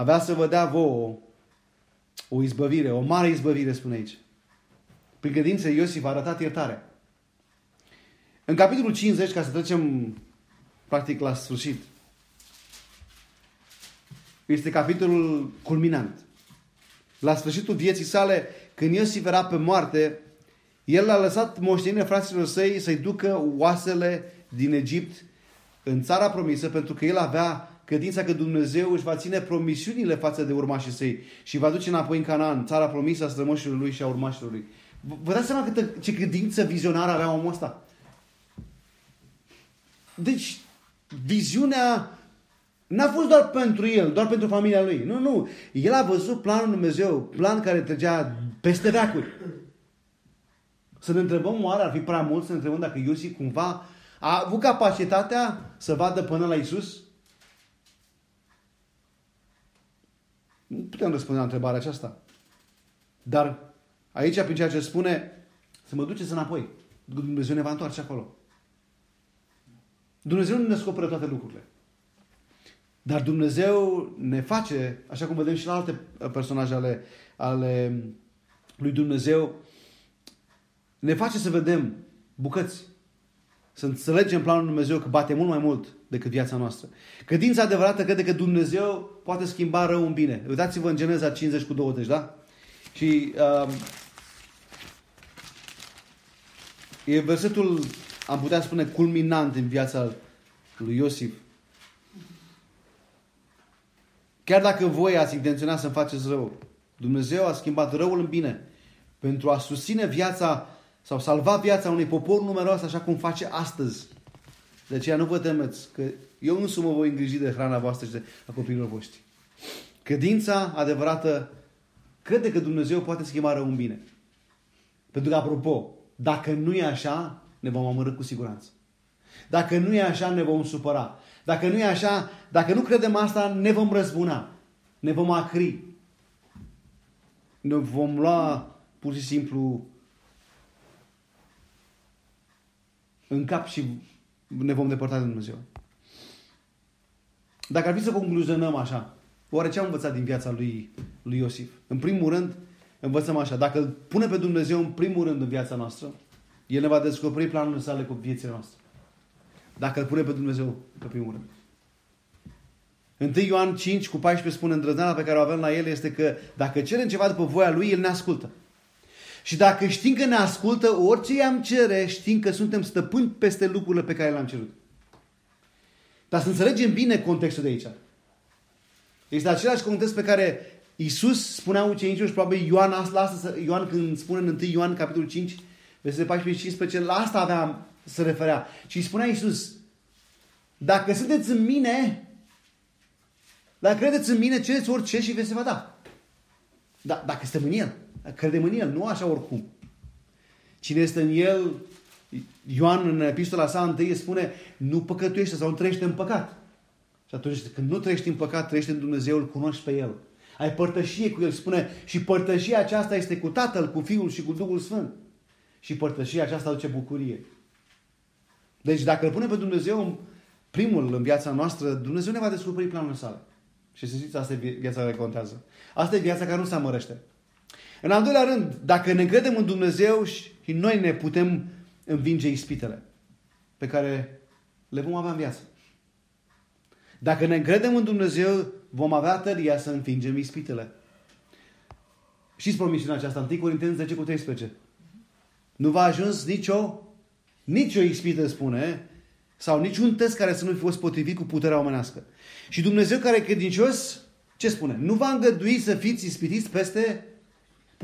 avea să vă dea vouă o izbăvire, o mare izbăvire, spune aici. Prin credință Iosif a arătat iertare. În capitolul 50, ca să trecem practic la sfârșit, este capitolul culminant. La sfârșitul vieții sale, când Iosif era pe moarte, el a lăsat moștenire fraților săi să-i ducă oasele din Egipt în țara promisă, pentru că el avea credința că Dumnezeu își va ține promisiunile față de urmașii săi și va duce înapoi în Canaan, țara promisă a strămoșilor lui și a urmașilor lui. Vă dați seama câtă, ce credință vizionară avea omul ăsta? Deci, viziunea n-a fost doar pentru el, doar pentru familia lui. Nu, nu. El a văzut planul Lui Dumnezeu, plan care trecea peste veacuri. Să ne întrebăm, oare ar fi prea mult să ne întrebăm dacă Iosif cumva a avut capacitatea să vadă până la Isus? Nu putem răspunde la întrebarea aceasta. Dar aici, prin ceea ce spune, să mă duceți înapoi. Dumnezeu ne va întoarce acolo. Dumnezeu nu ne descoperă toate lucrurile. Dar Dumnezeu ne face, așa cum vedem și la alte personaje ale, ale lui Dumnezeu, ne face să vedem bucăți. Să înțelegem planul lui Dumnezeu că bate mult mai mult decât viața noastră. Credința adevărată crede că Dumnezeu poate schimba rău în bine. Uitați-vă în Geneza 50 cu 20, da? Și uh, e versetul, am putea spune, culminant în viața lui Iosif. Chiar dacă voi ați intenționat să-mi faceți rău, Dumnezeu a schimbat răul în bine pentru a susține viața sau salva viața unui popor numeros așa cum face astăzi. De aceea nu vă temeți că eu însumi mă voi îngriji de hrana voastră și de a copiilor voștri. Credința adevărată crede că Dumnezeu poate schimba rău în bine. Pentru că, apropo, dacă nu e așa, ne vom amărâ cu siguranță. Dacă nu e așa, ne vom supăra. Dacă nu e așa, dacă nu credem asta, ne vom răzbuna. Ne vom acri. Ne vom lua pur și simplu în cap și ne vom depărta de Dumnezeu. Dacă ar fi să concluzionăm așa, oare ce am învățat din viața lui, lui Iosif? În primul rând, învățăm așa, dacă îl pune pe Dumnezeu în primul rând în viața noastră, El ne va descoperi planurile sale cu viețile noastre. Dacă îl pune pe Dumnezeu pe primul rând. 1 Ioan 5 cu 14 spune îndrăzneala pe care o avem la El este că dacă cerem ceva după voia Lui, El ne ascultă. Și dacă știm că ne ascultă, orice i-am cere, știm că suntem stăpâni peste lucrurile pe care le-am cerut. Dar să înțelegem bine contextul de aici. Este același context pe care Iisus spunea ucenicilor și probabil Ioan, la asta, Ioan când spune în 1 Ioan capitolul 5, versetele 14 și 15, la asta aveam să referea. Și îi spunea Iisus, dacă sunteți în mine, dacă credeți în mine, cereți orice și veți se va da. da dacă suntem în El. Credem în El, nu așa oricum. Cine este în El, Ioan în epistola sa întâi spune, nu păcătuiește sau nu trăiește în păcat. Și atunci când nu trăiești în păcat, trăiești în Dumnezeu, îl cunoști pe El. Ai părtășie cu El, spune, și părtășia aceasta este cu Tatăl, cu Fiul și cu Duhul Sfânt. Și părtășia aceasta aduce bucurie. Deci dacă îl pune pe Dumnezeu primul în viața noastră, Dumnezeu ne va descoperi planul sale. Și să știți, asta e viața care contează. Asta e viața care nu se amărăște. În al doilea rând, dacă ne credem în Dumnezeu și noi ne putem învinge ispitele pe care le vom avea în viață. Dacă ne încredem în Dumnezeu, vom avea tăria să învingem ispitele. Știți promisiunea aceasta, 1 Corinteni 10 cu 13. Nu va ajuns nicio, nicio ispită, spune, sau niciun test care să nu fi fost potrivit cu puterea omenească. Și Dumnezeu care e credincios, ce spune? Nu va îngădui să fiți ispitiți peste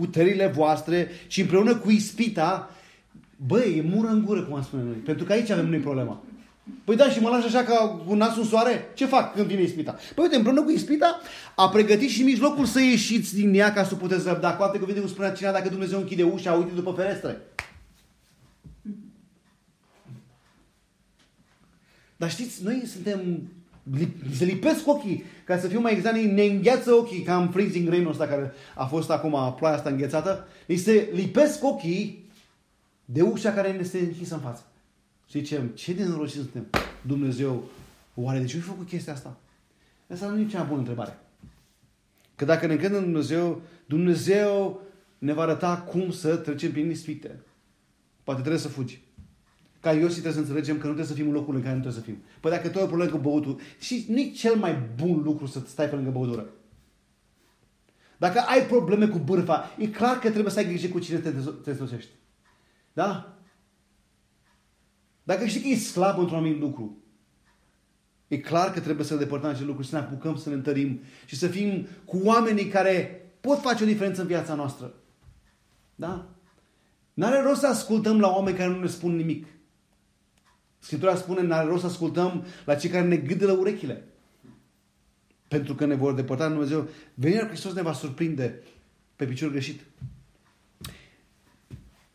puterile voastre și împreună cu ispita, băi, e mură în gură, cum am spune noi. Pentru că aici avem noi problema. Păi da, și mă lași așa ca un nas în soare? Ce fac când vine ispita? Păi uite, împreună cu ispita a pregătit și mijlocul să ieșiți din ea ca să puteți răbda. Cu alte cuvinte, cum spunea cineva, dacă Dumnezeu închide ușa, uite după ferestre. Dar știți, noi suntem se lipesc ochii, ca să fiu mai exact, ne îngheață ochii, ca în freezing rain ăsta care a fost acum ploaia asta înghețată, îi se lipesc ochii de ușa care ne este închisă în față. Și zicem, ce de norociți suntem? Dumnezeu, oare de ce ai făcut chestia asta? Asta nu e cea bună întrebare. Că dacă ne încredem în Dumnezeu, Dumnezeu ne va arăta cum să trecem prin ispite. Poate trebuie să fugi. Ca Iosif trebuie să înțelegem că nu trebuie să fim în locul în care nu trebuie să fim. Păi dacă tu ai o problemă cu băutul, și nu cel mai bun lucru să stai pe lângă băutură. Dacă ai probleme cu bârfa, e clar că trebuie să ai grijă cu cine te dezlocești. Da? Dacă știi că e slab într-un anumit lucru, e clar că trebuie să depărtăm acest lucru, să ne apucăm, să ne întărim și să fim cu oamenii care pot face o diferență în viața noastră. Da? N-are rost să ascultăm la oameni care nu ne spun nimic. Scriptura spune, n-are rost să ascultăm la cei care ne gâdă la urechile. Pentru că ne vor depărta în Dumnezeu. Venirea Hristos ne va surprinde pe picior greșit.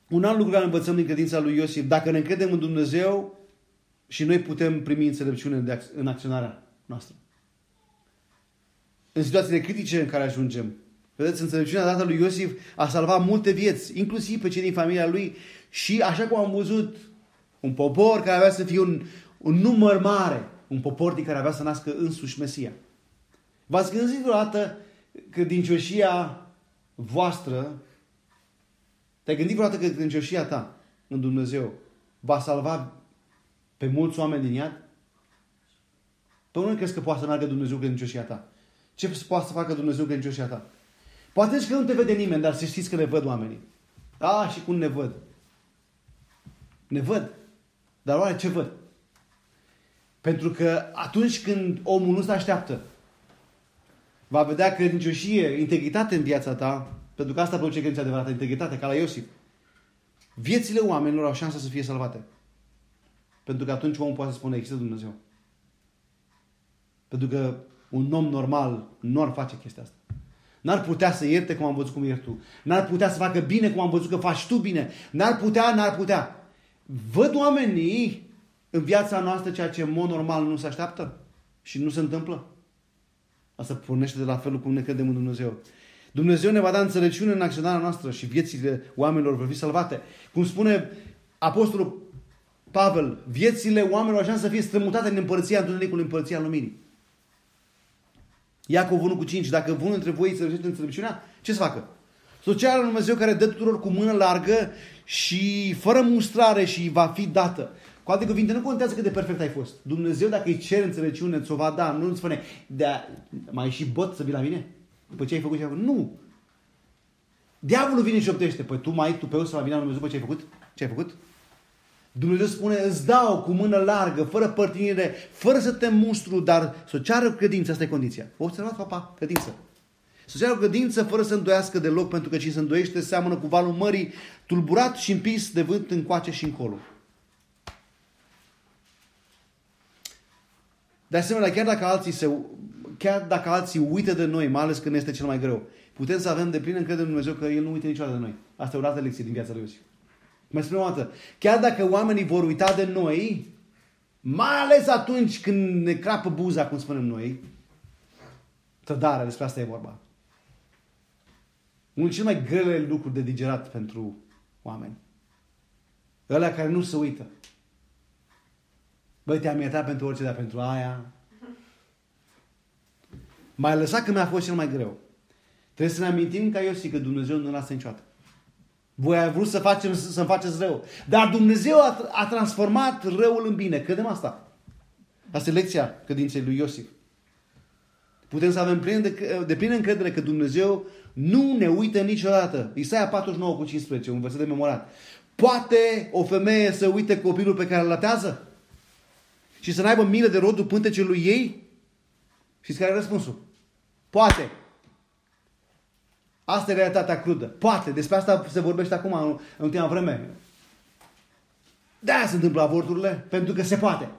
Un alt lucru care învățăm din credința lui Iosif, dacă ne încredem în Dumnezeu și noi putem primi înțelepciune în acționarea noastră. În situațiile critice în care ajungem. Vedeți, înțelepciunea dată lui Iosif a salvat multe vieți, inclusiv pe cei din familia lui și așa cum am văzut un popor care avea să fie un, un număr mare. Un popor din care avea să nască însuși Mesia. V-ați gândit vreodată că din cioșia voastră, te-ai gândit vreodată că din cioșia ta în Dumnezeu va salva pe mulți oameni din iad? Pe unde crezi că poate să meargă Dumnezeu din cioșia ta? Ce poate să facă Dumnezeu din cioșia ta? Poate că nu te vede nimeni, dar să știți că ne văd oamenii. A, și cum ne văd? Ne văd. Dar oare ce văd? Pentru că atunci când omul nu se așteaptă, va vedea credincioșie, integritate în viața ta, pentru că asta produce credința adevărată, integritate, ca la Iosif. Viețile oamenilor au șansa să fie salvate. Pentru că atunci omul poate să spună, există Dumnezeu. Pentru că un om normal nu ar face chestia asta. N-ar putea să ierte cum am văzut cum ierți tu. N-ar putea să facă bine cum am văzut că faci tu bine. N-ar putea, n-ar putea. Văd oamenii în viața noastră ceea ce în mod normal nu se așteaptă și nu se întâmplă. Asta pornește de la felul cum ne credem în Dumnezeu. Dumnezeu ne va da înțelepciune în acționarea noastră și viețile oamenilor vor fi salvate. Cum spune Apostolul Pavel, viețile oamenilor așa să fie strămutate în împărăția întunericului, împărăția luminii. Iacov 1 cu 5. Dacă unul dintre voi înțelegeți înțelepciunea, ce să facă? Să ceară lui Dumnezeu care dă tuturor cu mână largă și fără mustrare și va fi dată. Cu alte cuvinte, nu contează cât de perfect ai fost. Dumnezeu, dacă îi cere înțelepciune, ți-o va da. Nu îți spune, de mai și bot să vii la mine? După ce ai făcut ce ai făcut? Nu! Diavolul vine și optește. Păi tu mai tu pe o să va vine la Dumnezeu după ce ai făcut? Ce ai făcut? Dumnezeu spune, îți dau cu mână largă, fără părtinire, fără să te mustru, dar să ceară credință, asta e condiția. O observat, papa? Credință. Să ceară credință fără să îndoiască deloc, pentru că cine se îndoiește seamănă cu valul mării, tulburat și împins de vânt încoace și încolo. De asemenea, chiar dacă alții, se, chiar dacă alții uită de noi, mai ales când este cel mai greu, putem să avem de plin încredere în Dumnezeu că El nu uită niciodată de noi. Asta e o dată lecție din viața lui Iosif. Mai spune o dată. Chiar dacă oamenii vor uita de noi, mai ales atunci când ne crapă buza, cum spunem noi, tădarea, despre asta e vorba. Unul cel mai grele lucruri de digerat pentru oameni. Ăla care nu se uită. Băi, te-am iertat pentru orice, dar pentru aia... Mai lăsat că mi-a fost cel mai greu. Trebuie să ne amintim ca Iosif că Dumnezeu nu lasă niciodată. Voi ai vrut să facem, să-mi faceți rău. Dar Dumnezeu a, a transformat răul în bine. Credem asta. Asta e lecția credinței lui Iosif. Putem să avem plin de, de plină încredere că Dumnezeu nu ne uită niciodată. Isaia 49 cu 15, un verset de memorat. Poate o femeie să uite copilul pe care îl latează? Și să n-aibă milă de rodul pântecelui ei? Și care e răspunsul? Poate. Asta e realitatea crudă. Poate. Despre asta se vorbește acum în, în ultima vreme. De-aia se întâmplă avorturile. Pentru că se poate.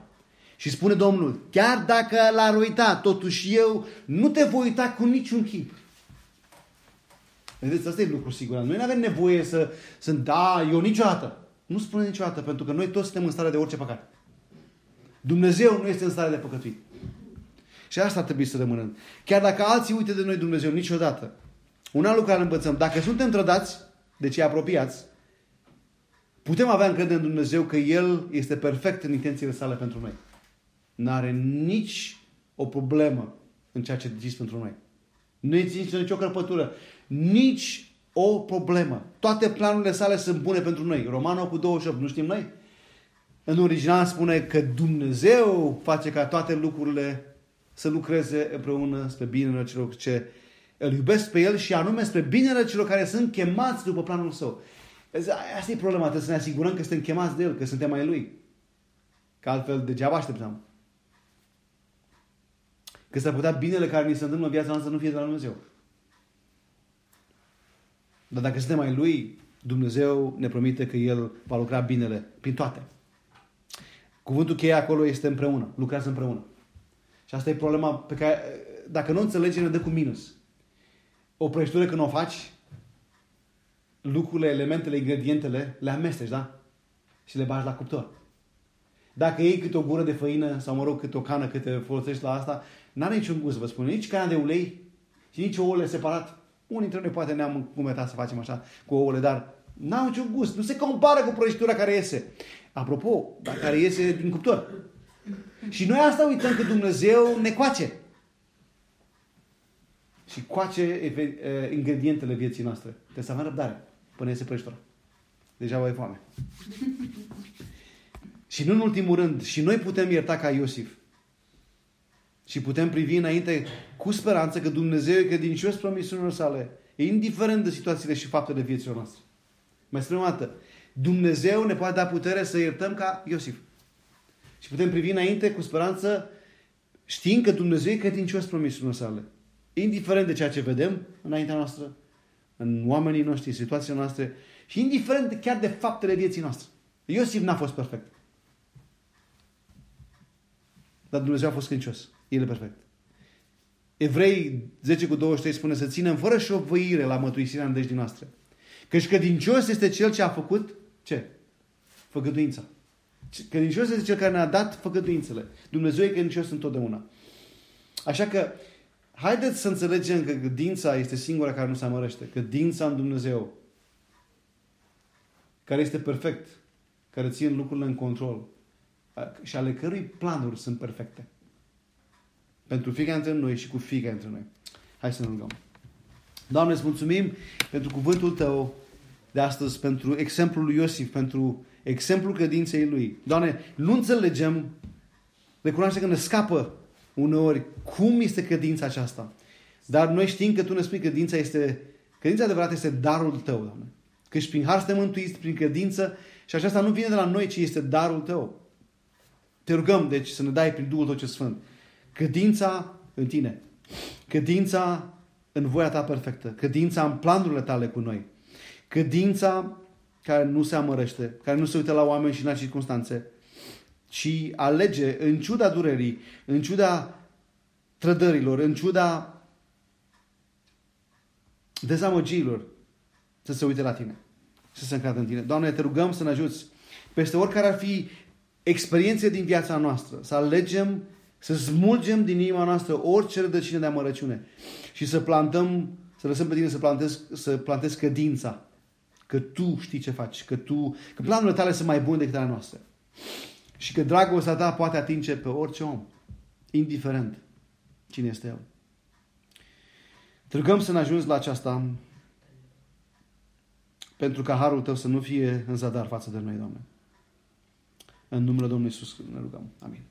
Și spune Domnul, chiar dacă l-ar uita, totuși eu nu te voi uita cu niciun chip. Vedeți, asta e lucru sigur. Noi nu avem nevoie să, să da, eu niciodată. Nu spune niciodată, pentru că noi toți suntem în stare de orice păcat. Dumnezeu nu este în stare de păcătuit. Și asta ar trebui să rămână. Chiar dacă alții uite de noi Dumnezeu niciodată, un alt lucru care învățăm, dacă suntem trădați de cei apropiați, putem avea încredere în Dumnezeu că El este perfect în intențiile sale pentru noi. Nu are nici o problemă în ceea ce decis pentru noi. Nu există nicio cărpătură, nici o problemă. Toate planurile sale sunt bune pentru noi. Romanul cu 28, nu știm noi? În original spune că Dumnezeu face ca toate lucrurile să lucreze împreună spre binele celor ce îl iubesc pe El și anume spre binele celor care sunt chemați după planul Său. Asta e problema, trebuie să ne asigurăm că suntem chemați de El, că suntem mai Lui. Că altfel degeaba așteptăm. Că s-ar putea binele care ni se întâmplă în viața noastră nu fie de la Dumnezeu. Dar dacă suntem mai Lui, Dumnezeu ne promite că El va lucra binele prin toate. Cuvântul cheie acolo este împreună, lucrează împreună. Și asta e problema pe care, dacă nu înțelegi, ne dă cu minus o prăjitură când o faci, lucrurile, elementele, ingredientele, le amesteci, da? Și le bagi la cuptor. Dacă iei câte o gură de făină sau, mă rog, câte o cană câte folosești la asta, n-are niciun gust, vă spun. Nici cana de ulei și nici ouăle separat. Unii dintre noi poate ne-am încumetat să facem așa cu ouăle, dar n-au niciun gust. Nu se compară cu prăjitura care iese. Apropo, dar care iese din cuptor. Și noi asta uităm că Dumnezeu ne coace și coace ingredientele vieții noastre. Trebuie să avem răbdare până iese prăjitura. Deja vă e foame. și nu în ultimul rând, și noi putem ierta ca Iosif. Și putem privi înainte cu speranță că Dumnezeu e credincios promisiunilor sale, indiferent de situațiile și faptele vieții noastre. Mai spune o dată, Dumnezeu ne poate da putere să iertăm ca Iosif. Și putem privi înainte cu speranță, știind că Dumnezeu e credincios promisiunile sale. Indiferent de ceea ce vedem înaintea noastră, în oamenii noștri, în situațiile noastre și indiferent chiar de faptele vieții noastre. Iosif n-a fost perfect. Dar Dumnezeu a fost credincios. El e perfect. Evrei 10 cu 23 spune să ținem fără șovăire la mătuisirea îndejdii noastre. Căci credincios este cel ce a făcut ce? Făgăduința. Credincios este cel care ne-a dat făgăduințele. Dumnezeu e credincios întotdeauna. Așa că, haideți să înțelegem că credința este singura care nu se amărăște. Credința în Dumnezeu, care este perfect, care ține lucrurile în control și ale cărui planuri sunt perfecte. Pentru fiecare dintre noi și cu fiecare dintre noi. Hai să ne rugăm. Doamne, îți mulțumim pentru cuvântul Tău de astăzi, pentru exemplul lui Iosif, pentru exemplul credinței lui. Doamne, nu înțelegem, recunoaște că ne scapă uneori cum este credința aceasta. Dar noi știm că Tu ne spui că credința este, credința adevărată este darul Tău, Doamne. Că și prin har suntem mântuiți, prin credință și aceasta nu vine de la noi, ci este darul Tău. Te rugăm, deci, să ne dai prin Duhul Tău ce Sfânt. Credința în Tine. Credința în voia Ta perfectă. Credința în planurile Tale cu noi. Credința care nu se amărăște, care nu se uită la oameni și la circunstanțe, ci alege, în ciuda durerii, în ciuda trădărilor, în ciuda dezamăgirilor, să se uite la Tine, să se încadă în Tine. Doamne, te rugăm să ne ajuți peste oricare ar fi experiențe din viața noastră, să alegem să smulgem din inima noastră orice rădăcină de amărăciune și să plantăm, să lăsăm pe tine să plantezi, să plantezi credința că tu știi ce faci, că tu, că planurile tale sunt mai bune decât ale noastre. Și că dragostea ta poate atinge pe orice om, indiferent cine este el. Te rugăm să ne ajungi la aceasta pentru ca harul tău să nu fie în zadar față de noi, Doamne. În numele Domnului Iisus ne rugăm. Amin.